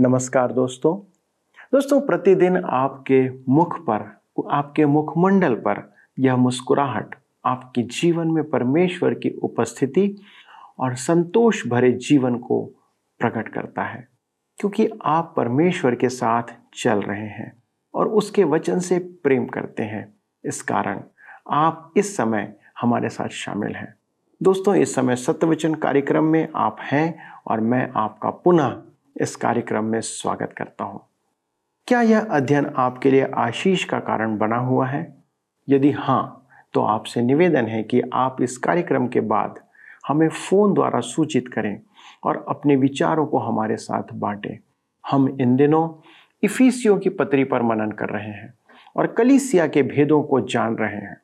नमस्कार दोस्तों। दोस्तों, प्रतिदिन आपके मुख पर, आपके मुखमंडल पर यह मुस्कुराहट आपके जीवन में परमेश्वर की उपस्थिति और संतोष भरे जीवन को प्रकट करता है, क्योंकि आप परमेश्वर के साथ चल रहे हैं और उसके वचन से प्रेम करते हैं। इस कारण आप इस समय हमारे साथ शामिल हैं। दोस्तों, इस समय सत्यवचन कार्यक्रम में आप हैं और मैं आपका पुनः इस कार्यक्रम में स्वागत करता हूँ। क्या यह अध्ययन आपके लिए आशीष का कारण बना हुआ है? यदि हाँ तो आपसे निवेदन है कि आप इस कार्यक्रम के बाद हमें फ़ोन द्वारा सूचित करें और अपने विचारों को हमारे साथ बांटें। हम इन दिनों इफिसियों की पत्री पर मनन कर रहे हैं और कलिसिया के भेदों को जान रहे हैं।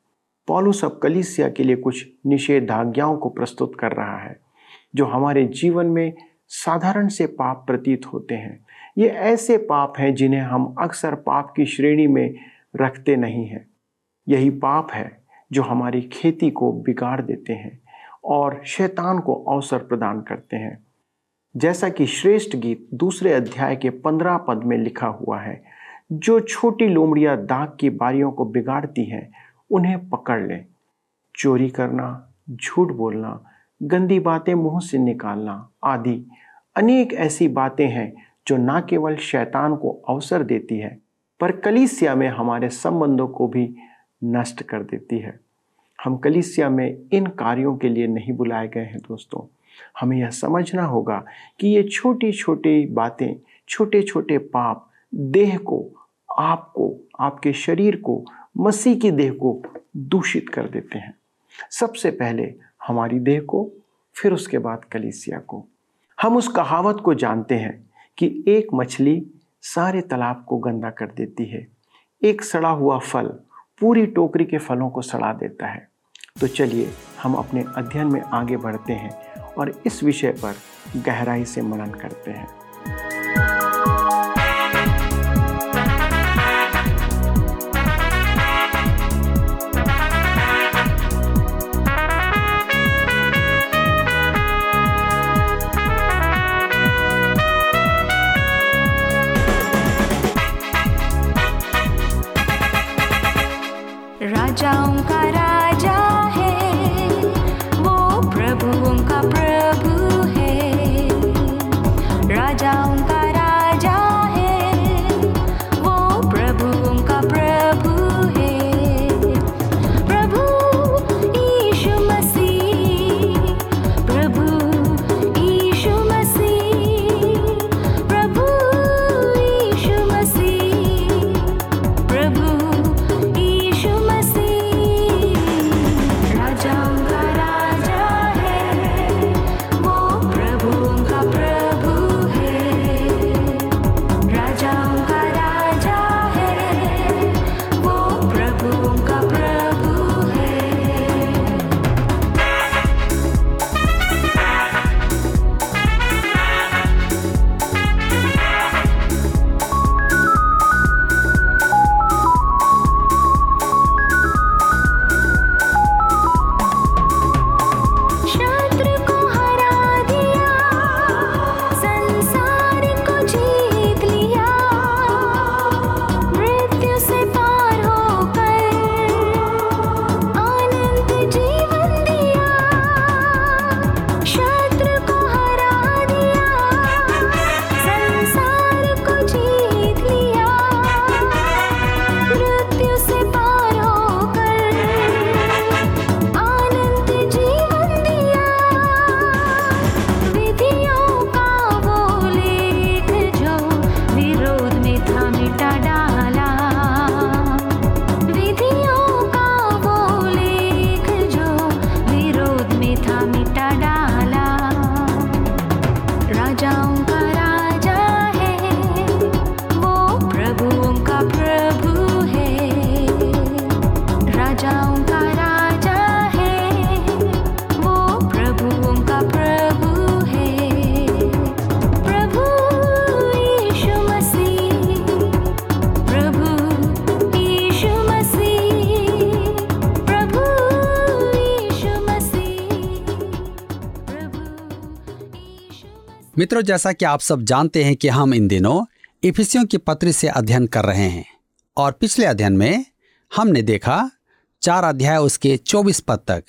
पॉलुस अब कलिसिया के लिए कुछ निषेधाज्ञाओं को प्रस्तुत कर रहा है, जो हमारे जीवन में साधारण से पाप प्रतीत होते हैं। ये ऐसे पाप हैं जिन्हें हम अक्सर पाप की श्रेणी में रखते नहीं हैं। यही पाप है जो हमारी खेती को बिगाड़ देते हैं और शैतान को अवसर प्रदान करते हैं। जैसा कि श्रेष्ठ गीत दूसरे अध्याय के पंद्रह पद में लिखा हुआ है, जो छोटी लोमड़ियाँ दाग की बारियों को बिगाड़ती हैं, उन्हें पकड़ लें। चोरी करना, झूठ बोलना गंदी बातें मुँह से निकालना आदि। अनेक ऐसी बातें हैं जो न केवल शैतान को अवसर देती है, पर कलीसिया में हमारे संबंधों को भी नष्ट कर देती है। हम कलीसिया में इन कार्यों के लिए नहीं बुलाए गए हैं दोस्तों। हमें यह समझना होगा कि ये छोटी छोटी बातें छोटे छोटे पाप, देह को, आपको, आपके शरीर को, मसीह की देह को दूषित कर देते हैं। सबसे पहले हमारी देह को, फिर उसके बाद कलीसिया को। हम उस कहावत को जानते हैं कि एक मछली सारे तालाब को गंदा कर देती है। एक सड़ा हुआ फल पूरी टोकरी के फलों को सड़ा देता है। तो चलिए, हम अपने अध्ययन में आगे बढ़ते हैं और इस विषय पर गहराई से मनन करते हैं। मित्रों, जैसा कि आप सब जानते हैं कि हम इन दिनों इफिसियों की पत्र से अध्ययन कर रहे हैं और पिछले अध्ययन में हमने देखा चार अध्याय उसके चौबीस पद तक।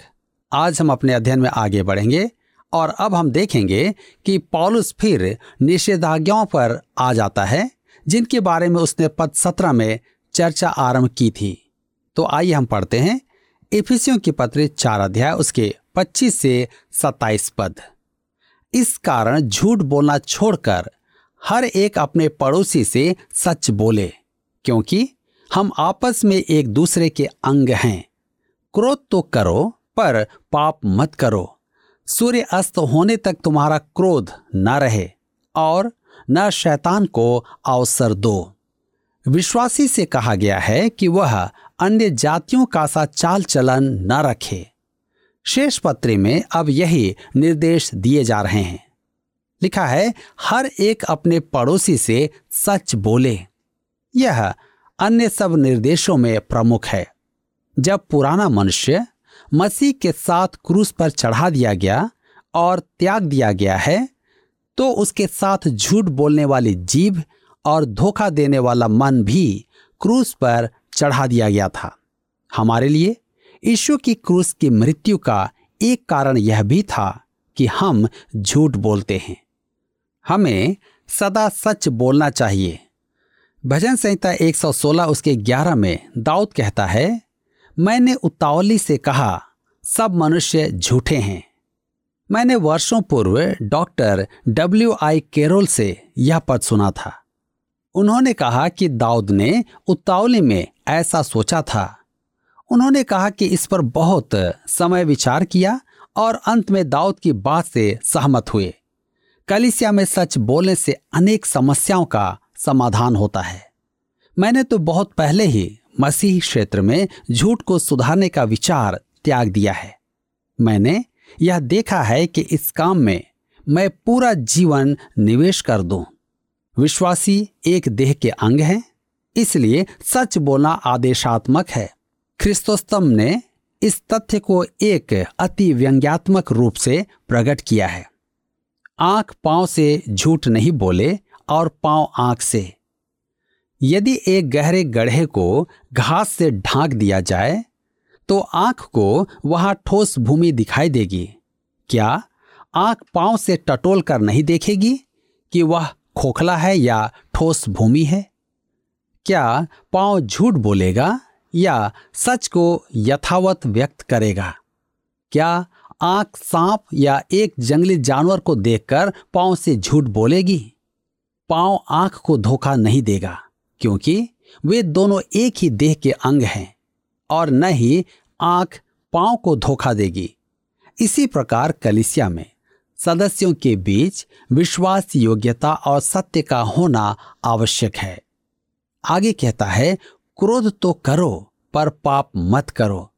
आज हम अपने अध्ययन में आगे बढ़ेंगे और अब हम देखेंगे कि पॉलुस फिर निषेधाज्ञाओं पर आ जाता है, जिनके बारे में उसने पद सत्रह में चर्चा आरंभ की थी। तो आइए हम पढ़ते हैं इफिसियों की पत्र चार अध्याय उसके 25 से 27 पद। इस कारण झूठ बोलना छोड़कर हर एक अपने पड़ोसी से सच बोले, क्योंकि हम आपस में एक दूसरे के अंग हैं। क्रोध तो करो, पर पाप मत करो। सूर्य अस्त होने तक तुम्हारा क्रोध न रहे और न शैतान को अवसर दो। विश्वासी से कहा गया है कि वह अन्य जातियों का सा चाल चलन न रखे। शेष पत्र में अब यही निर्देश दिए जा रहे हैं। लिखा है, हर एक अपने पड़ोसी से सच बोले। यह अन्य सब निर्देशों में प्रमुख है। जब पुराना मनुष्य मसीह के साथ क्रूस पर चढ़ा दिया गया और त्याग दिया गया है तो उसके साथ झूठ बोलने वाली जीभ और धोखा देने वाला मन भी क्रूस पर चढ़ा दिया गया था। हमारे लिए यीशु की क्रूस की मृत्यु का एक कारण यह भी था कि हम झूठ बोलते हैं। हमें सदा सच बोलना चाहिए। भजन संहिता 116 उसके 11 में दाऊद कहता है, मैंने उतावली से कहा, सब मनुष्य झूठे हैं। मैंने वर्षों पूर्व डॉक्टर डब्ल्यू आई केरोल से यह पद सुना था। उन्होंने कहा कि दाऊद ने उतावली में ऐसा सोचा था उन्होंने कहा कि इस पर बहुत समय विचार किया और अंत में दाऊद की बात से सहमत हुए। कलिसिया में सच बोलने से अनेक समस्याओं का समाधान होता है। मैंने तो बहुत पहले ही मसीह क्षेत्र में झूठ को सुधारने का विचार त्याग दिया है। मैंने यह देखा है कि इस काम में मैं पूरा जीवन निवेश कर दूँ। विश्वासी एक देह के अंग हैं, इसलिए सच बोलना आदेशात्मक है। ख्रिस्तोस्तम ने इस तथ्य को एक अति व्यंग्यात्मक रूप से प्रकट किया है। आँख पाँव से झूठ नहीं बोले और पाँव आँख से। यदि एक गहरे गढ़े को घास से ढांक दिया जाए तो आँख को वहाँ ठोस भूमि दिखाई देगी। क्या आँख पाँव से टटोल कर नहीं देखेगी कि वह खोखला है या ठोस भूमि है? क्या पाँव झूठ बोलेगा? या सच को यथावत व्यक्त करेगा। क्या आँख सांप या एक जंगली जानवर को देखकर पाँव से झूठ बोलेगी? पाँव आँख को धोखा नहीं देगा, क्योंकि वे दोनों एक ही देह के अंग हैं और न ही आँख पाँव को धोखा देगी। इसी प्रकार कलिसिया में सदस्यों के बीच विश्वास योग्यता और सत्य का होना आवश्यक है। आगे कहता है क्रोध तो करो, पर पाप मत करो।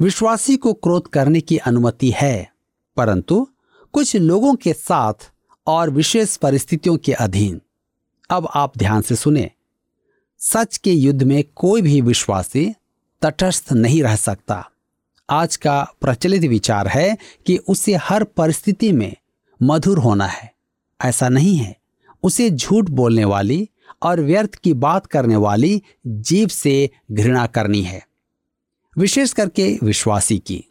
विश्वासी को क्रोध करने की अनुमति है, परंतु कुछ लोगों के साथ और विशेष परिस्थितियों के अधीन। अब आप ध्यान से सुने। सच के युद्ध में कोई भी विश्वासी तटस्थ नहीं रह सकता। आज का प्रचलित विचार है कि उसे हर परिस्थिति में मधुर होना है। ऐसा नहीं है। उसे झूठ बोलने वाली और व्यर्थ की बात करने वाली जीव से घृणा करनी है, विशेष करके विश्वासी की।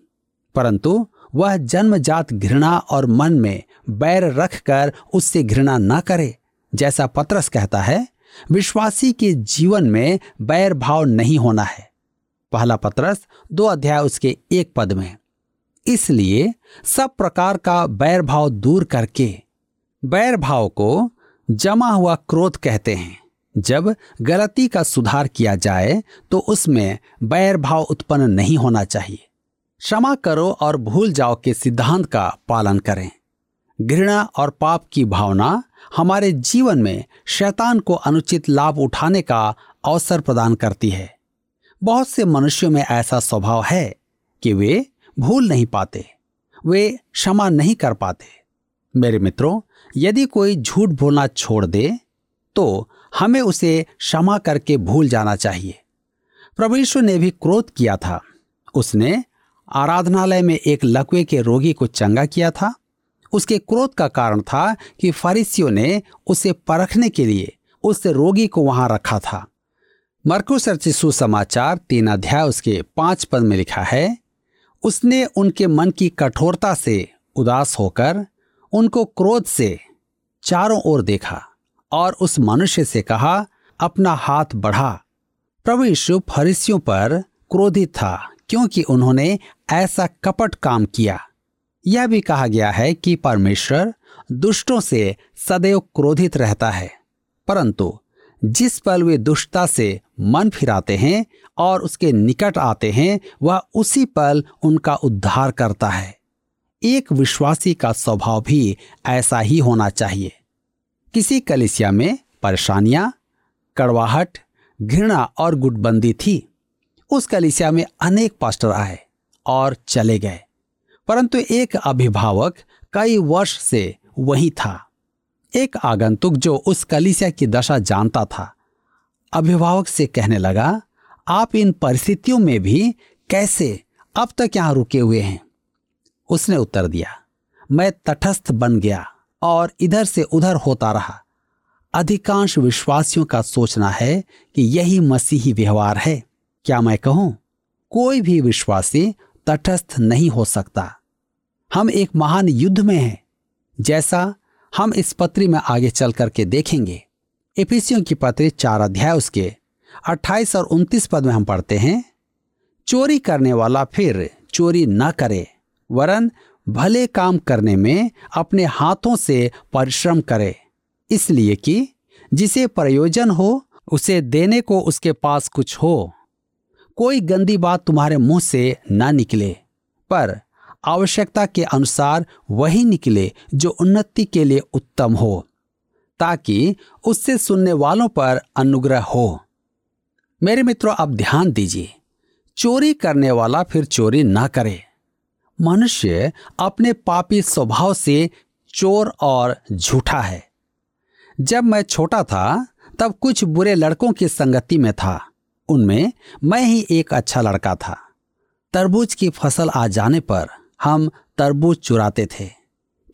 परंतु वह जन्मजात घृणा और मन में बैर रखकर उससे घृणा न करे, जैसा पत्रस कहता है, विश्वासी के जीवन में बैर भाव नहीं होना है। पहला पत्रस दो अध्याय उसके एक पद में, इसलिए सब प्रकार का बैर भाव दूर करके, बैर भाव को जमा हुआ क्रोध कहते हैं। जब गलती का सुधार किया जाए तो उसमें बैर भाव उत्पन्न नहीं होना चाहिए। क्षमा करो और भूल जाओ के सिद्धांत का पालन करें। घृणा और पाप की भावना हमारे जीवन में शैतान को अनुचित लाभ उठाने का अवसर प्रदान करती है। बहुत से मनुष्यों में ऐसा स्वभाव है कि वे भूल नहीं पाते, वे क्षमा नहीं कर पाते। मेरे मित्रों यदि कोई झूठ बोलना छोड़ दे तो हमें उसे क्षमा करके भूल जाना चाहिए। प्रभु ने भी क्रोध किया था। उसने आराधनालय में एक लकवे के रोगी को चंगा किया था। उसके क्रोध का कारण था कि फरिसियों ने उसे परखने के लिए उस रोगी को वहाँ रखा था। मरकुस समाचार तीन अध्याय उसके पाँच पद में लिखा है, उसने उनके मन की कठोरता से उदास होकर उनको क्रोध से चारों ओर देखा और उस मनुष्य से कहा, अपना हाथ बढ़ा। प्रभु यीशु फरिसियों पर क्रोधित था, क्योंकि उन्होंने ऐसा कपट काम किया। यह भी कहा गया है कि परमेश्वर दुष्टों से सदैव क्रोधित रहता है, परंतु जिस पल वे दुष्टता से मन फिराते हैं और उसके निकट आते हैं, वह उसी पल उनका उद्धार करता है। एक विश्वासी का स्वभाव भी ऐसा ही होना चाहिए। किसी कलिसिया में परेशानियाँ, कड़वाहट, घृणा और गुटबंदी थी। उस कलिसिया में अनेक पास्टर आए और चले गए, परंतु एक अभिभावक कई वर्ष से वही था। एक आगंतुक जो उस कलिसिया की दशा जानता था, अभिभावक से कहने लगा, आप इन परिस्थितियों में भी कैसे अब तक यहाँ रुके हुए हैं? उसने उत्तर दिया, मैं तटस्थ बन गया। और इधर से उधर होता रहा। अधिकांश विश्वासियों का सोचना है कि यही मसीही व्यवहार है। क्या मैं कहूँ? कोई भी विश्वासी तटस्थ नहीं हो सकता। हम एक महान युद्ध में हैं। जैसा हम इस पत्री में आगे चल करके देखेंगे। एपीसियों की पत्री चार अध्याय उसके 28 और 29 पद में हम पढ़ते हैं, चोरी करने वाला फिर चोरी न करे, वरन भले काम करने में अपने हाथों से परिश्रम करे, इसलिए कि जिसे प्रयोजन हो, उसे देने को उसके पास कुछ हो। कोई गंदी बात तुम्हारे मुँह से ना निकले, पर आवश्यकता के अनुसार वही निकले जो उन्नति के लिए उत्तम हो, ताकि उससे सुनने वालों पर अनुग्रह हो। मेरे मित्रों अब ध्यान दीजिए, चोरी करने वाला फिर चोरी ना करे। मनुष्य अपने पापी स्वभाव से चोर और झूठा है। जब मैं छोटा था, तब कुछ बुरे लड़कों की संगति में था। उनमें मैं ही एक अच्छा लड़का था। तरबूज की फ़सल आ जाने पर हम तरबूज चुराते थे।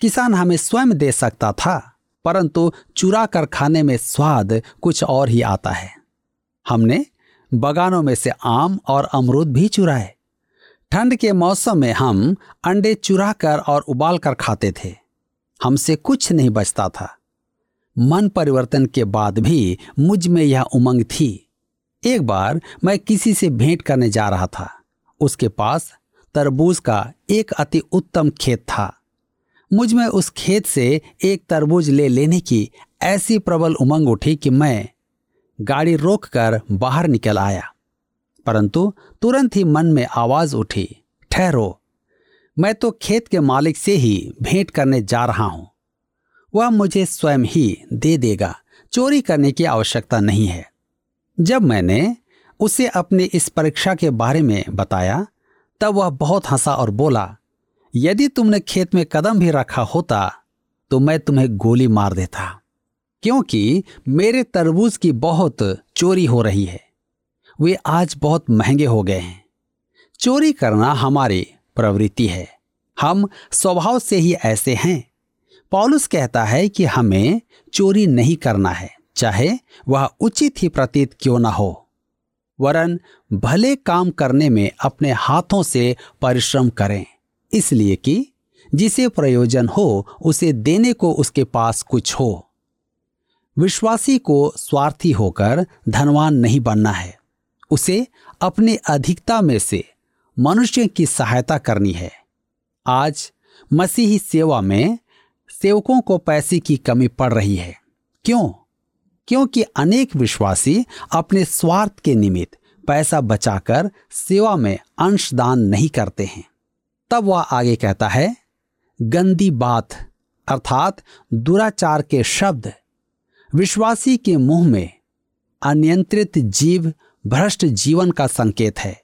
किसान हमें स्वयं दे सकता था, परंतु चुरा कर खाने में स्वाद कुछ और ही आता है। हमने बगानों में से आम और अमरूद भी चुराए। ठंड के मौसम में हम अंडे चुरा कर और उबाल कर खाते थे। हमसे कुछ नहीं बचता था। मन परिवर्तन के बाद भी मुझमें यह उमंग थी। एक बार मैं किसी से भेंट करने जा रहा था। उसके पास तरबूज का एक अति उत्तम खेत था। मुझमें उस खेत से एक तरबूज ले लेने की ऐसी प्रबल उमंग उठी कि मैं गाड़ी रोककर बाहर निकल आया। परंतु तुरंत ही मन में आवाज़ उठी, ठहरो, मैं तो खेत के मालिक से ही भेंट करने जा रहा हूँ। वह मुझे स्वयं ही दे देगा, चोरी करने की आवश्यकता नहीं है। जब मैंने उसे अपने इस परीक्षा के बारे में बताया, तब वह बहुत हंसा और बोला, यदि तुमने खेत में कदम भी रखा होता तो मैं तुम्हें गोली मार देता, क्योंकि मेरे तरबूज की बहुत चोरी हो रही है। वे आज बहुत महँगे हो गए हैं। चोरी करना हमारी प्रवृत्ति है। हम स्वभाव से ही ऐसे हैं। पॉलुस कहता है कि हमें चोरी नहीं करना है, चाहे वह उचित ही प्रतीत क्यों ना हो। वरन भले काम करने में अपने हाथों से परिश्रम करें, इसलिए कि जिसे प्रयोजन हो, उसे देने को उसके पास कुछ हो। विश्वासी को स्वार्थी होकर धनवान नहीं बनना है। उसे अपनी अधिकता में से मनुष्य की सहायता करनी है। आज मसीही सेवा में सेवकों को पैसे की कमी पड़ रही है। क्यों? क्योंकि अनेक विश्वासी अपने स्वार्थ के निमित्त पैसा बचाकर सेवा में अंशदान नहीं करते हैं। तब वह आगे कहता है, गंदी बात, अर्थात दुराचार के शब्द, विश्वासी के मुँह में अनियंत्रित जीव भ्रष्ट जीवन का संकेत है।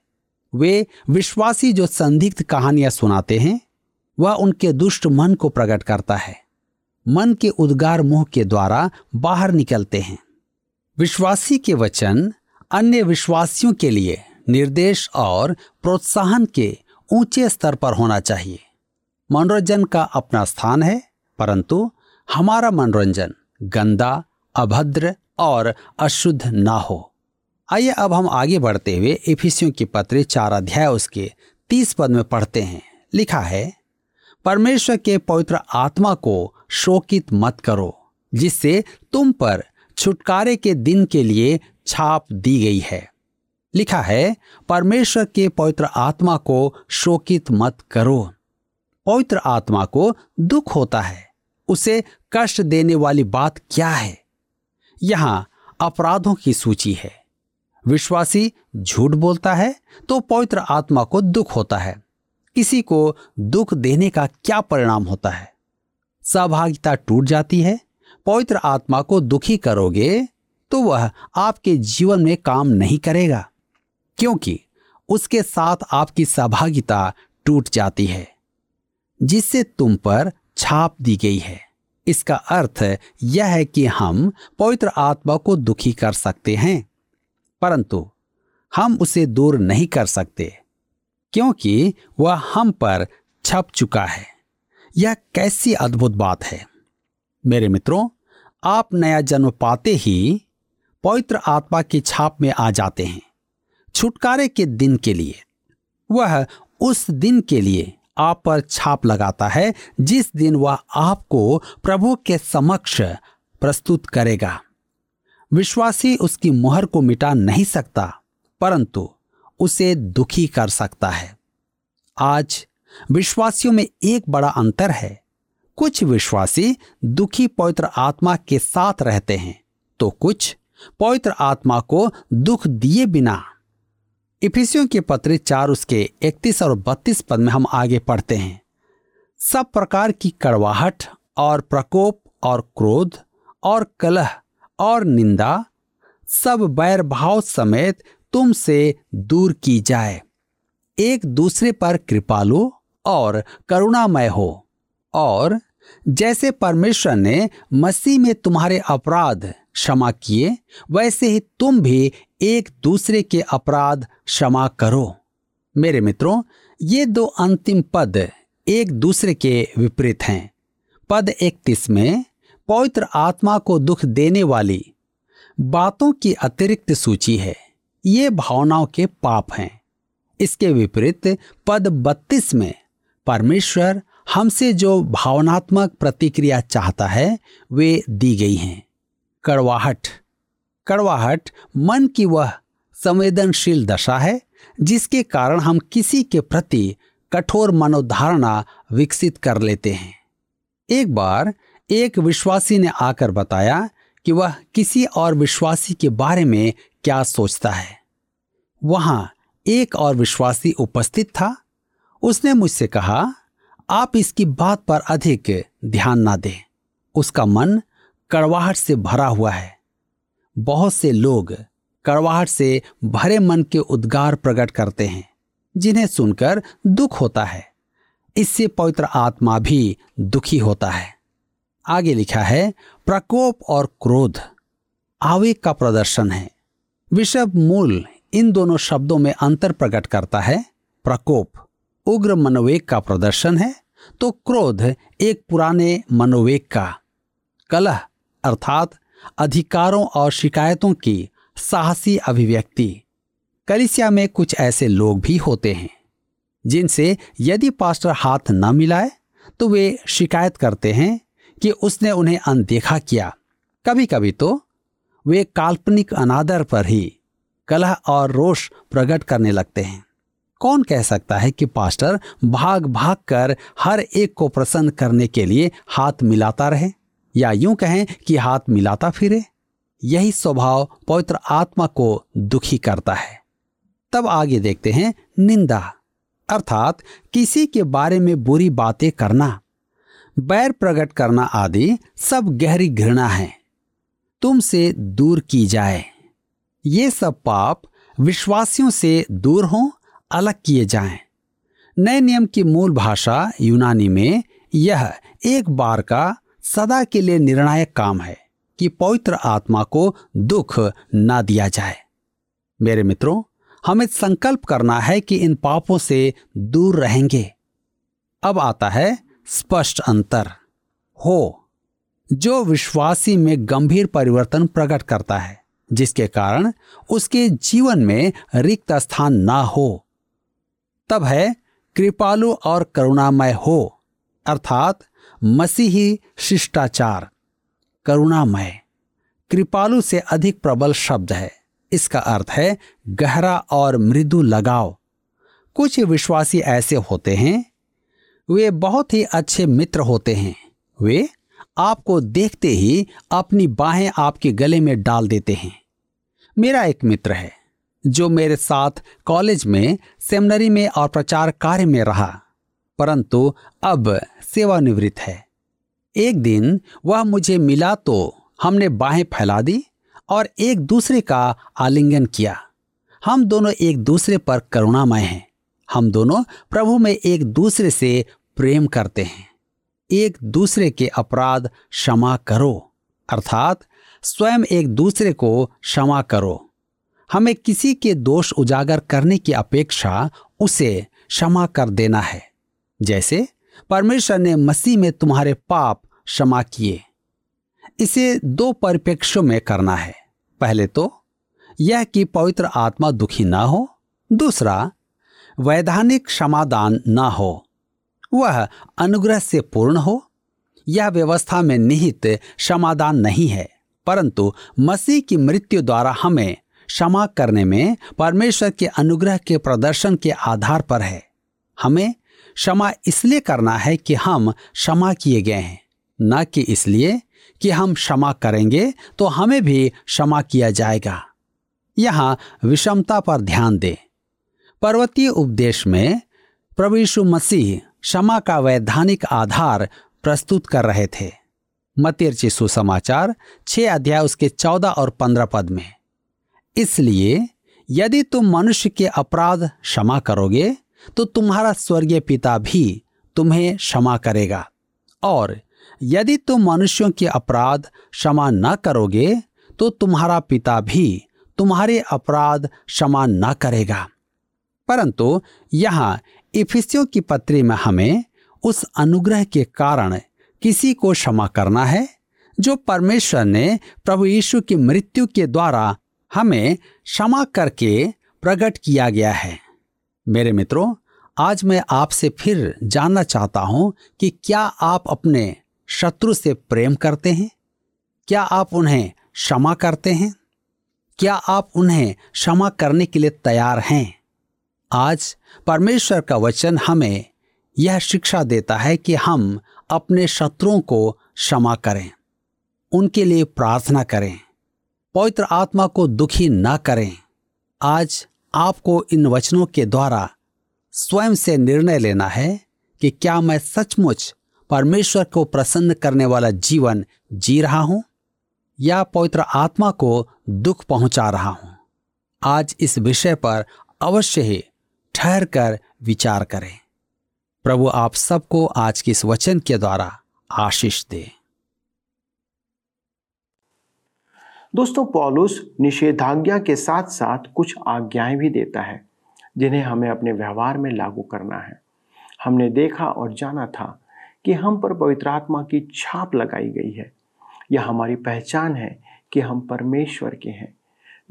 वे विश्वासी जो संदिग्ध कहानियाँ सुनाते हैं, वह उनके दुष्ट मन को प्रकट करता है। मन के उद्गार मुँह के द्वारा बाहर निकलते हैं। विश्वासी के वचन अन्य विश्वासियों के लिए निर्देश और प्रोत्साहन के ऊँचे स्तर पर होना चाहिए। मनोरंजन का अपना स्थान है, परंतु हमारा मनोरंजन गंदा, अभद्र और अशुद्ध ना हो। आइए अब हम आगे बढ़ते हुए इफिसियों की पत्र चार अध्याय उसके तीस पद में पढ़ते हैं। लिखा है, परमेश्वर के पवित्र आत्मा को शोकित मत करो, जिससे तुम पर छुटकारे के दिन के लिए छाप दी गई है। लिखा है, परमेश्वर के पवित्र आत्मा को शोकित मत करो। पवित्र आत्मा को दुख होता है, उसे कष्ट देने वाली बात क्या है? यहाँ अपराधों की सूची है। विश्वासी झूठ बोलता है तो पवित्र आत्मा को दुख होता है। किसी को दुख देने का क्या परिणाम होता है? सहभागिता टूट जाती है, पवित्र आत्मा को दुखी करोगे तो वह आपके जीवन में काम नहीं करेगा, क्योंकि उसके साथ आपकी सहभागिता टूट जाती है, जिससे तुम पर छाप दी गई है। इसका अर्थ यह है कि हम पवित्र आत्मा को दुखी कर सकते हैं। परंतु हम उसे दूर नहीं कर सकते, क्योंकि वह हम पर छप चुका है। यह कैसी अद्भुत बात है। मेरे मित्रों, आप नया जन्म पाते ही पवित्र आत्मा की छाप में आ जाते हैं, छुटकारे के दिन के लिए। वह उस दिन के लिए आप पर छाप लगाता है जिस दिन वह आपको प्रभु के समक्ष प्रस्तुत करेगा। विश्वासी उसकी मुहर को मिटा नहीं सकता, परंतु उसे दुखी कर सकता है। आज विश्वासियों में एक बड़ा अंतर है। कुछ विश्वासी दुखी पवित्र आत्मा के साथ रहते हैं तो कुछ पवित्र आत्मा को दुख दिए बिना। इफिसियों के पत्र चार उसके इकतीस और बत्तीस पद में हम आगे पढ़ते हैं। सब प्रकार की कड़वाहट और प्रकोप और क्रोध और कलह और निंदा, सब बैर भाव समेत तुमसे दूर की जाए। एक दूसरे पर कृपालु और करुणामय हो। और जैसे परमेश्वर ने मसीह में तुम्हारे अपराध क्षमा किए, वैसे ही तुम भी एक दूसरे के अपराध क्षमा करो। मेरे मित्रों, ये दो अंतिम पद एक दूसरे के विपरीत हैं। पद इकतीस में पवित्र आत्मा को दुख देने वाली बातों की अतिरिक्त सूची है। ये भावनाओं के पाप हैं। इसके विपरीत पद बत्तीस में परमेश्वर हमसे जो भावनात्मक प्रतिक्रिया चाहता है, वे दी गई हैं। कड़वाहट। कड़वाहट मन की वह संवेदनशील दशा है, जिसके कारण हम किसी के प्रति कठोर मनोधारणा विकसित कर लेते हैं। एक बार एक विश्वासी ने आकर बताया कि वह किसी और विश्वासी के बारे में क्या सोचता है। वहाँ एक और विश्वासी उपस्थित था। उसने मुझसे कहा, आप इसकी बात पर अधिक ध्यान ना दें। उसका मन कड़वाहट से भरा हुआ है। बहुत से लोग कड़वाहट से भरे मन के उद्गार प्रकट करते हैं, जिन्हें सुनकर दुख होता है। इससे पवित्र आत्मा भी दुखी होता है। आगे लिखा है, प्रकोप और क्रोध आवेग का प्रदर्शन है। विषव मूल इन दोनों शब्दों में अंतर प्रकट करता है, प्रकोप उग्र मनोवेग का प्रदर्शन है तो क्रोध एक पुराने मनोवेग का कलह अर्थात अधिकारों और शिकायतों की साहसी अभिव्यक्ति। कलिसिया में कुछ ऐसे लोग भी होते हैं, जिनसे यदि पास्टर हाथ न मिलाए तो वे शिकायत करते हैं कि उसने उन्हें अनदेखा किया। कभी कभी तो वे काल्पनिक अनादर पर ही कलह और रोष प्रकट करने लगते हैं। कौन कह सकता है कि पास्टर भाग भाग कर हर एक को प्रसन्न करने के लिए हाथ मिलाता रहे? या यूँ कहें कि हाथ मिलाता फिरे? यही स्वभाव पवित्र आत्मा को दुखी करता है। तब आगे देखते हैं निंदा। अर्थात किसी के बारे में बुरी बातें करना। बैर प्रकट करना आदि सब गहरी घृणा है। तुमसे दूर की जाए। ये सब पाप विश्वासियों से दूर हों, अलग किए जाएँ। नए नियम की मूल भाषा यूनानी में यह एक बार का सदा के लिए निर्णायक काम है कि पवित्र आत्मा को दुख ना दिया जाए। मेरे मित्रों, हमें संकल्प करना है कि इन पापों से दूर रहेंगे। अब आता है स्पष्ट अंतर हो, जो विश्वासी में गंभीर परिवर्तन प्रकट करता है, जिसके कारण उसके जीवन में रिक्त स्थान ना हो। तब है, कृपालु और करुणामय हो, अर्थात मसीही शिष्टाचार, करुणामय। कृपालु से अधिक प्रबल शब्द है। इसका अर्थ है, गहरा और मृदु लगाव। कुछ विश्वासी ऐसे होते हैं वे बहुत ही अच्छे मित्र होते हैं। वे आपको देखते ही अपनी बाहें आपके गले में डाल देते हैं। मेरा एक मित्र है, जो मेरे साथ कॉलेज में, सेमिनरी में और प्रचार कार्य में रहा, परंतु अब सेवानिवृत्त है। एक दिन वह मुझे मिला तो हमने बाहें फैला दी और एक दूसरे का आलिंगन किया। हम दोनों एक दूसरे पर करुणामय हैं। हम दोनों प्रभु में एक दूसरे से प्रेम करते हैं। एक दूसरे के अपराध क्षमा करो, अर्थात स्वयं एक दूसरे को क्षमा करो। हमें किसी के दोष उजागर करने की अपेक्षा उसे क्षमा कर देना है। जैसे परमेश्वर ने मसीह में तुम्हारे पाप क्षमा किए। इसे दो परिप्रेक्ष्यों में करना है। पहले तो यह कि पवित्र आत्मा दुखी ना हो, दूसरा वैधानिक क्षमादान ना हो। वह अनुग्रह से पूर्ण हो, यह व्यवस्था में निहित क्षमादान नहीं है, परंतु मसीह की मृत्यु द्वारा हमें क्षमा करने में परमेश्वर के अनुग्रह के प्रदर्शन के आधार पर है। हमें क्षमा इसलिए करना है कि हम क्षमा किए गए हैं, न कि इसलिए कि हम क्षमा करेंगे तो हमें भी क्षमा किया जाएगा। यहाँ विषमता पर ध्यान दें। पर्वतीय उपदेश में यीशु मसीह क्षमा का वैधानिक आधार प्रस्तुत कर रहे थे। मतिरची सुसमाचार, छह अध्याय उसके चौदह और पंद्रह पद में। इसलिए, यदि तुम मनुष्य के अपराध क्षमा करोगे तो तुम्हारा स्वर्गीय पिता भी तुम्हें क्षमा करेगा। और यदि तुम मनुष्यों के अपराध क्षमा न करोगे तो तुम्हारा पिता भी तुम्हारे अपराध क्षमा न करेगा। परंतु यहाँ इफिसियों की पत्री में हमें उस अनुग्रह के कारण किसी को क्षमा करना है, जो परमेश्वर ने प्रभु यीशु की मृत्यु के द्वारा हमें क्षमा करके प्रकट किया गया है। मेरे मित्रों, आज मैं आपसे फिर जानना चाहता हूँ कि क्या आप अपने शत्रु से प्रेम करते हैं? क्या आप उन्हें क्षमा करते हैं? क्या आप उन्हें क्षमा करने के लिए तैयार हैं? आज परमेश्वर का वचन हमें यह शिक्षा देता है कि हम अपने शत्रुओं को क्षमा करें, उनके लिए प्रार्थना करें, पवित्र आत्मा को दुखी न करें। आज आपको इन वचनों के द्वारा स्वयं से निर्णय लेना है कि क्या मैं सचमुच परमेश्वर को प्रसन्न करने वाला जीवन जी रहा हूँ या पवित्र आत्मा को दुख पहुँचा रहा हूँ। आज इस विषय पर अवश्य ही ठहर कर विचार करें। प्रभु आप सबको आज के इस वचन के द्वारा आशीष दे। दोस्तों, पॉलुस निषेधाज्ञा के साथ साथ कुछ आज्ञाएँ भी देता है, जिन्हें हमें अपने व्यवहार में लागू करना है। हमने देखा और जाना था कि हम पर पवित्र आत्मा की छाप लगाई गई है। यह हमारी पहचान है कि हम परमेश्वर के हैं।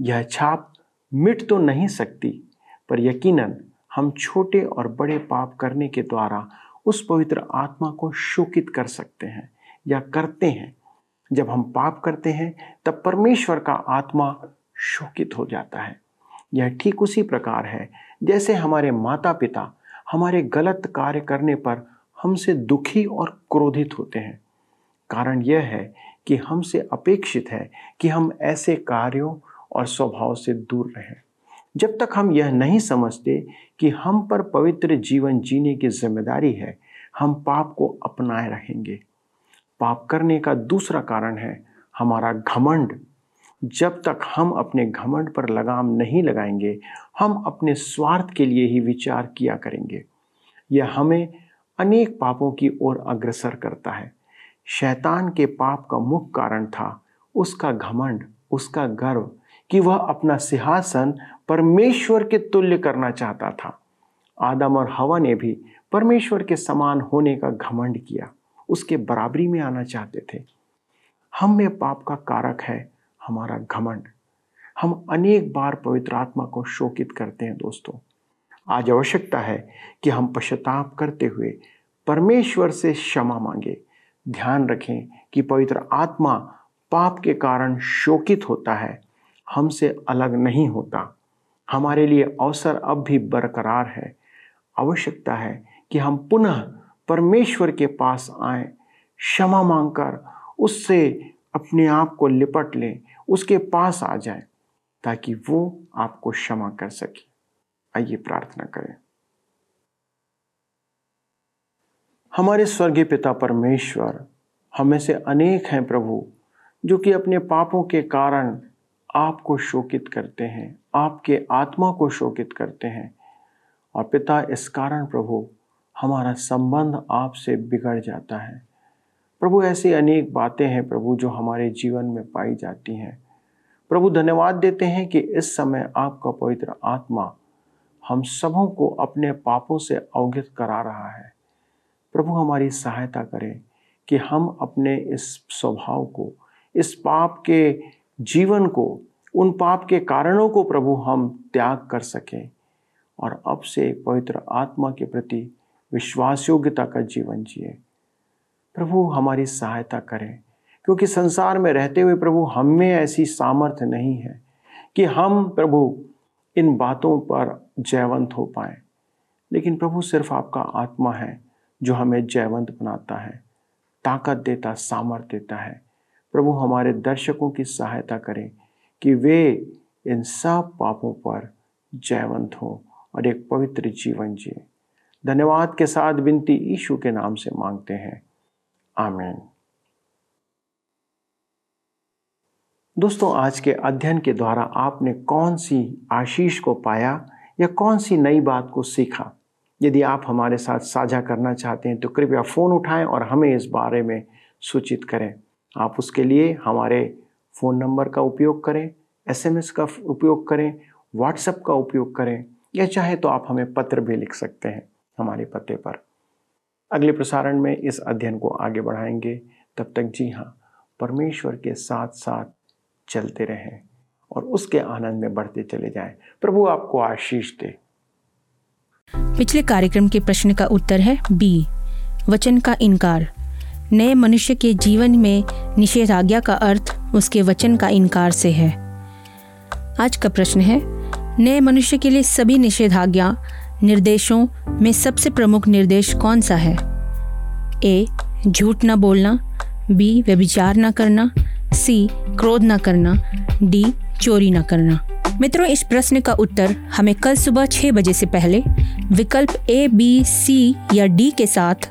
यह छाप मिट तो नहीं सकती, पर यकीनन हम छोटे और बड़े पाप करने के द्वारा उस पवित्र आत्मा को शोकित कर सकते हैं या करते हैं। जब हम पाप करते हैं, तब परमेश्वर का आत्मा शोकित हो जाता है। यह ठीक उसी प्रकार है, जैसे हमारे माता पिता हमारे गलत कार्य करने पर हमसे दुखी और क्रोधित होते हैं। कारण यह है कि हमसे अपेक्षित है कि हम ऐसे कार्यों और स्वभाव से दूर रहें। जब तक हम यह नहीं समझते कि हम पर पवित्र जीवन जीने की ज़िम्मेदारी है, हम पाप को अपनाए रहेंगे। पाप करने का दूसरा कारण है हमारा घमंड। जब तक हम अपने घमंड पर लगाम नहीं लगाएँगे, हम अपने स्वार्थ के लिए ही विचार किया करेंगे। यह हमें अनेक पापों की ओर अग्रसर करता है। शैतान के पाप का मुख्य कारण था उसका घमंड, उसका गर्व कि वह अपना सिंहासन परमेश्वर के तुल्य करना चाहता था। आदम और हवा ने भी परमेश्वर के समान होने का घमंड किया। उसके बराबरी में आना चाहते थे। हम में पाप का कारक है हमारा घमंड। हम अनेक बार पवित्र आत्मा को शोकित करते हैं दोस्तों। आज आवश्यकता है कि हम पश्चाताप करते हुए परमेश्वर से क्षमा मांगे। ध्यान रखें कि पवित्र आत्मा पाप के कारण शोकित होता है। हमसे अलग नहीं होता। हमारे लिए अवसर अब भी बरकरार है। आवश्यकता है कि हम पुनः परमेश्वर के पास आए, क्षमा मांगकर उससे अपने आप को लिपट लें, उसके पास आ जाए, ताकि वो आपको क्षमा कर सके। आइए प्रार्थना करें। हमारे स्वर्गीय पिता परमेश्वर, हमें से अनेक हैं प्रभु, जो कि अपने पापों के कारण आपको शोकित करते हैं, आपके आत्मा को शोकित करते हैं। और पिता, इस कारण प्रभु, हमारा संबंध आपसे बिगड़ जाता है। प्रभु, ऐसी अनेक बातें हैं प्रभु, जो हमारे जीवन में पाई जाती हैं। प्रभु, धन्यवाद देते हैं कि इस समय आपका पवित्र आत्मा हम सबों को अपने पापों से अवगत करा रहा है। प्रभु, हमारी सहायता करें कि हम अपने इस स्वभाव को, इस पाप के जीवन को, उन पाप के कारणों को प्रभु हम त्याग कर सकें और अब से पवित्र आत्मा के प्रति विश्वास योग्यता का जीवन जिए। प्रभु हमारी सहायता करें, क्योंकि संसार में रहते हुए प्रभु हम में ऐसी सामर्थ्य नहीं है कि हम प्रभु इन बातों पर जयवंत हो पाए। लेकिन प्रभु सिर्फ़ आपका आत्मा है जो हमें जयवंत बनाता है, ताकत देता, सामर्थ्य देता है। प्रभु हमारे दर्शकों की सहायता करें कि वे इन सब पापों पर जयवंत हो और एक पवित्र जीवन जिए। धन्यवाद के साथ विनती ईशु के नाम से मांगते हैं। आमीन। दोस्तों, आज के अध्ययन के द्वारा आपने कौन सी आशीष को पाया या कौन सी नई बात को सीखा? यदि आप हमारे साथ साझा करना चाहते हैं तो कृपया फ़ोन उठाएँ और हमें इस बारे में सूचित करें। आप उसके लिए हमारे फ़ोन नंबर का उपयोग करें एसएमएस का उपयोग करें व्हाट्सएप का उपयोग करें, या चाहे तो आप हमें पत्र भी लिख सकते हैं हमारे पते पर। अगले प्रसारण में इस अध्ययन को आगे बढ़ाएँगे। तब तक जी हाँ परमेश्वर के साथ साथ चलते रहें और उसके आनंद में बढ़ते चले जाएँ। प्रभु आपको आशीष दे। पिछले कार्यक्रम के प्रश्न का उत्तर है बी, वचन का इनकार। नए मनुष्य के जीवन में निषेधाज्ञा का अर्थ उसके वचन का इनकार से है। आज का प्रश्न है, नए मनुष्य के लिए सभी निषेधाज्ञा, निर्देशों में सबसे प्रमुख निर्देश कौन सा है? ए, झूठ न बोलना, बी, व्यभिचार न करना, सी, क्रोध न करना, डी, चोरी न करना। मित्रों, इस प्रश्न का उत्तर हमें कल सुबह छह बजे से पहले विकल्प ए, बी, सी या डी के साथ